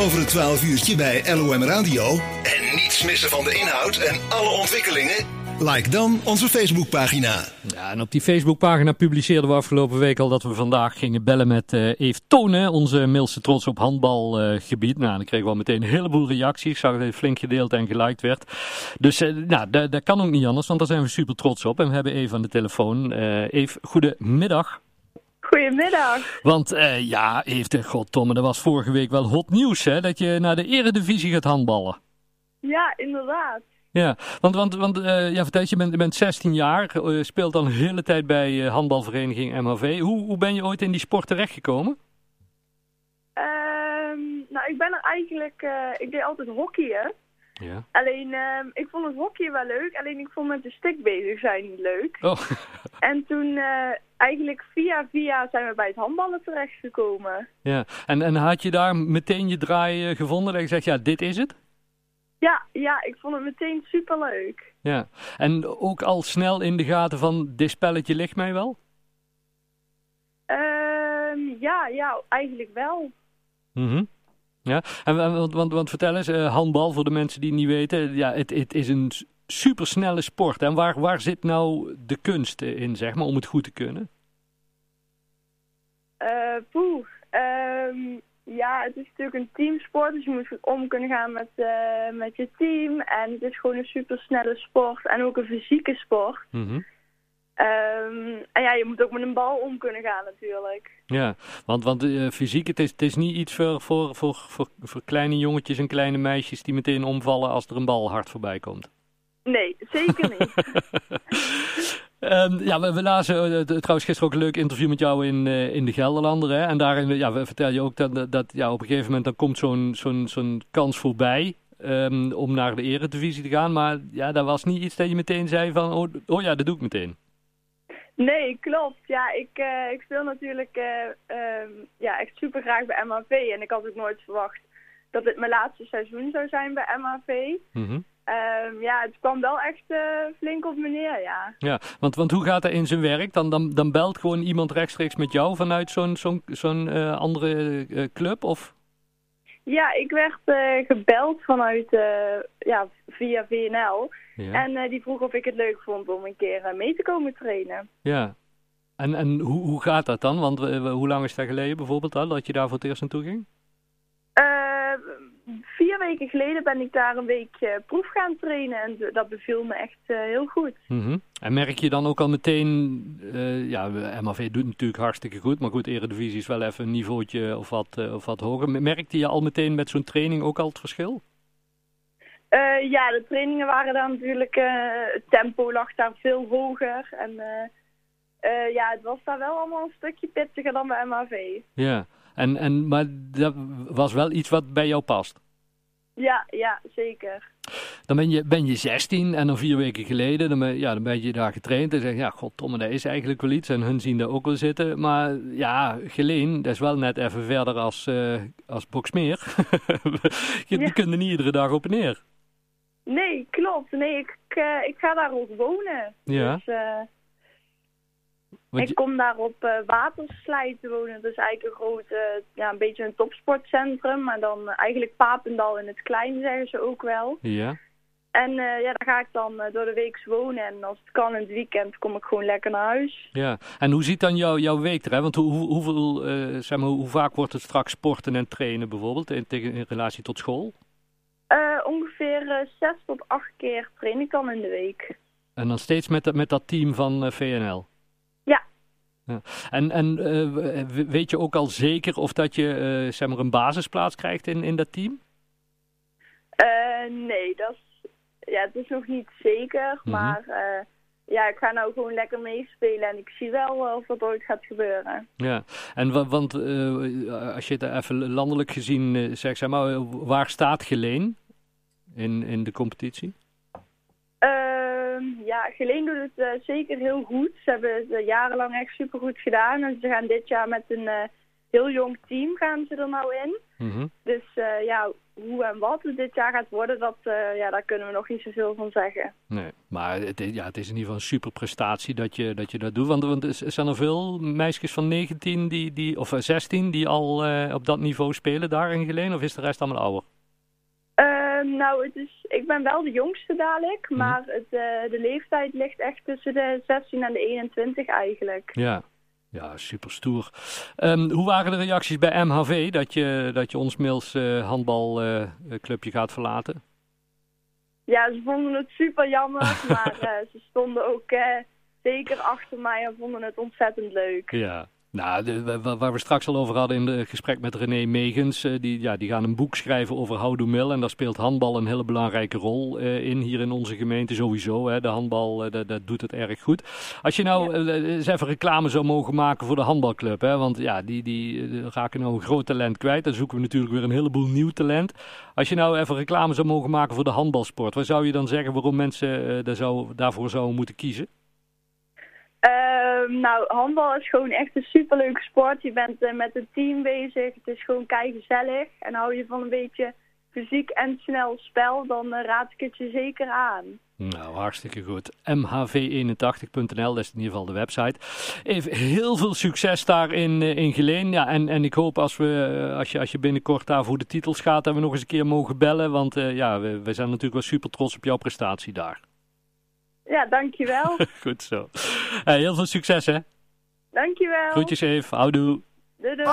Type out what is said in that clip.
over het 12 uurtje bij LOM Radio. En niets missen van de inhoud en alle ontwikkelingen? Like dan onze Facebookpagina. Ja, en op die Facebookpagina publiceerden we afgelopen week al dat we vandaag gingen bellen met uh, Eve Tonen, onze mailse trots op handbalgebied. Uh, nou, dan kregen we al meteen een heleboel reacties. Ik zag dat het flink gedeeld en geliked werd. Dus uh, nou, dat kan ook niet anders, want daar zijn we super trots op. En we hebben Eve aan de telefoon. Eve, goedemiddag. Goedemiddag. Want uh, ja, heeft de goddomme, dat was vorige week wel hot nieuws hè, dat je naar de eredivisie gaat handballen. Ja, inderdaad. Ja, want, want, want uh, ja, vertel je, bent, je bent 16 jaar, uh, speelt al een hele tijd bij handbalvereniging MHV. Hoe, hoe ben je ooit in die sport terechtgekomen? Um, nou, ik ben er eigenlijk, ik deed altijd hockeyen. Ja. Alleen, uh, ik vond het hockey wel leuk, alleen ik vond met de stick bezig zijn niet leuk. Oh. en toen, uh, eigenlijk via via zijn we bij het handballen terechtgekomen. Ja, en, en had je daar meteen je draai gevonden en je zegt, ja, dit is het? Ja, ja, ik vond het meteen superleuk. Ja, en ook al snel in de gaten van, dit spelletje ligt mij wel? Uh, ja, ja, eigenlijk wel. Mhm. Ja, en, want, want, want vertel eens, uh, handbal voor de mensen die het niet weten. Ja, het, het is een supersnelle sport. En waar, waar zit nou de kunst in, zeg maar, om het goed te kunnen? Uh, poeh, um, ja, het is natuurlijk een teamsport. Dus je moet goed om kunnen gaan met, uh, met je team. En het is gewoon een supersnelle sport. En ook een fysieke sport. Mm -hmm. Um, en ja, je moet ook met een bal om kunnen gaan natuurlijk. Ja, want, want uh, fysiek, het is, het is niet iets voor, voor, voor, voor, voor kleine jongetjes en kleine meisjes die meteen omvallen als er een bal hard voorbij komt. Nee, zeker niet. um, ja, we, we lazen uh, trouwens gisteren ook een leuk interview met jou in, uh, in de Gelderlander. Hè? En daarin ja, vertel je ook dat, dat ja, op een gegeven moment dan komt zo'n zo'n zo'n kans voorbij. Um, om naar de eredivisie te gaan. Maar ja, dat was niet iets dat je meteen zei van, oh, oh ja, dat doe ik meteen. Nee, klopt. Ja, ik, uh, ik speel natuurlijk um, ja, echt super graag bij MHV. En ik had ook nooit verwacht dat dit mijn laatste seizoen zou zijn bij MHV. Mm -hmm. Um, ja, het kwam wel echt uh, flink op me neer, ja. Ja, want, want hoe gaat dat in zijn werk? Dan, dan, dan belt gewoon iemand rechtstreeks met jou vanuit zo'n zo'n zo'n andere club? Of? Ja, ik werd gebeld vanuit, ja, via VNL. Ja. En die vroeg of ik het leuk vond om een keer mee te komen trainen. Ja. En, en hoe, hoe gaat dat dan? Want hoe lang is dat geleden bijvoorbeeld al dat je daar voor het eerst naartoe ging? Weken geleden ben ik daar een week proef gaan trainen en dat beviel me echt heel goed. Mm -hmm. En merk je dan ook al meteen, ja, MAV doet natuurlijk hartstikke goed, maar goed, Eredivisie is wel even een niveautje of wat, of wat hoger. Merkte je al meteen met zo'n training ook al het verschil? Ja, de trainingen waren dan natuurlijk, het tempo lag daar veel hoger. En ja, het was daar wel allemaal een stukje pittiger dan bij MAV. Ja, en, en, maar dat was wel iets wat bij jou past? Ja, ja, zeker. Dan ben je, ben je 16 en dan vier weken geleden, dan ben, ja, dan ben je daar getraind en zeg je, ja, goddomme, dat is eigenlijk wel iets. En hun zien daar ook wel zitten. Maar ja, Geleen, dat is wel net even verder als, uh, als Boksmeer. je ja. kunt er niet iedere dag op en neer. Nee, klopt. Nee, ik, uh, ik ga daar ook wonen. Ja. Dus, uh, ik je... kom daar op uh, Waterslijt wonen. Dat is eigenlijk een groot, ja, een beetje een topsportcentrum. Maar dan eigenlijk Papendal in het klein, zeggen ze ook wel. Ja. En ja, daar ga ik dan door de week wonen. En als het kan in het weekend kom ik gewoon lekker naar huis. Ja, en hoe ziet dan jouw jouw week eruit? Want hoe, hoe, hoeveel, zeg maar, hoe vaak wordt het straks sporten en trainen bijvoorbeeld in, in relatie tot school? Ongeveer zes tot acht keer train ik dan in de week. En dan steeds met, dat, met dat team van VNL? Ja. En, en weet je ook al zeker of dat je zeg maar een basisplaats krijgt in, in dat team? nee, dat is, ja, het is nog niet zeker. Mhm. Maar ja, ik ga nou gewoon lekker meespelen en ik zie wel of dat ooit gaat gebeuren. Ja, en want als je het even landelijk gezien zegt, zeg maar, waar staat Geleen in, in de competitie? Ja, Geleen doet het uh, zeker heel goed. Ze hebben het jarenlang echt supergoed gedaan en ze gaan dit jaar met een heel jong team gaan ze er nou in. Mm -hmm. Dus ja, hoe en wat het dit jaar gaat worden, dat, ja, daar kunnen we nog niet zoveel van zeggen. Nee. Maar het, ja, het is in ieder geval een super prestatie dat je dat, je dat doet. Want, want zijn er veel meisjes van 19 die, die, of 16 die al op dat niveau spelen daar in Geleen? Of is de rest allemaal ouder? Ehm, nou, het is, ik ben wel de jongste dadelijk, mhm. maar het, de leeftijd ligt echt tussen de 16 en de 21 eigenlijk. Ja, ja, super stoer. Ehm, hoe waren de reacties bij MHV dat je, dat je ons Mils uh, handbalclubje gaat verlaten? Ja, ze vonden het super jammer, maar ze stonden ook zeker achter mij en vonden het ontzettend leuk. Ja, nou, de, waar we straks al over hadden in het gesprek met René Megens, uh, die, ja, die gaan een boek schrijven over Houdoe Mill. En daar speelt handbal een hele belangrijke rol uh, in hier in onze gemeente sowieso. Hè. De handbal, uh, dat, dat, doet het erg goed. Als je nou eens even reclame zou mogen maken voor de handbalclub, hè, want ja, die, die raken nou een groot talent kwijt. Dan zoeken we natuurlijk weer een heleboel nieuw talent. Als je nou even reclame zou mogen maken voor de handbalsport, wat zou je dan zeggen waarom mensen daar zou, daarvoor zouden moeten kiezen? Ehm, nou, handbal is gewoon echt een superleuke sport. Je bent uh, met een team bezig. Het is gewoon gezellig. En hou je van een beetje fysiek en snel spel, dan uh, raad ik het je zeker aan. Nou, hartstikke goed. mhv81.nl, dat is in ieder geval de website. Even heel veel succes daar in, uh, in Geleen. Ja, en, en ik hoop als, we, als, je, als je binnenkort daar voor de titels gaat, dat we nog eens een keer mogen bellen. Want ja, we, we zijn natuurlijk wel super trots op jouw prestatie daar. Ja, dankjewel. Goed zo. Hey, heel veel succes, hè? Dankjewel. Groetjes even. Houdoe. Doei doei.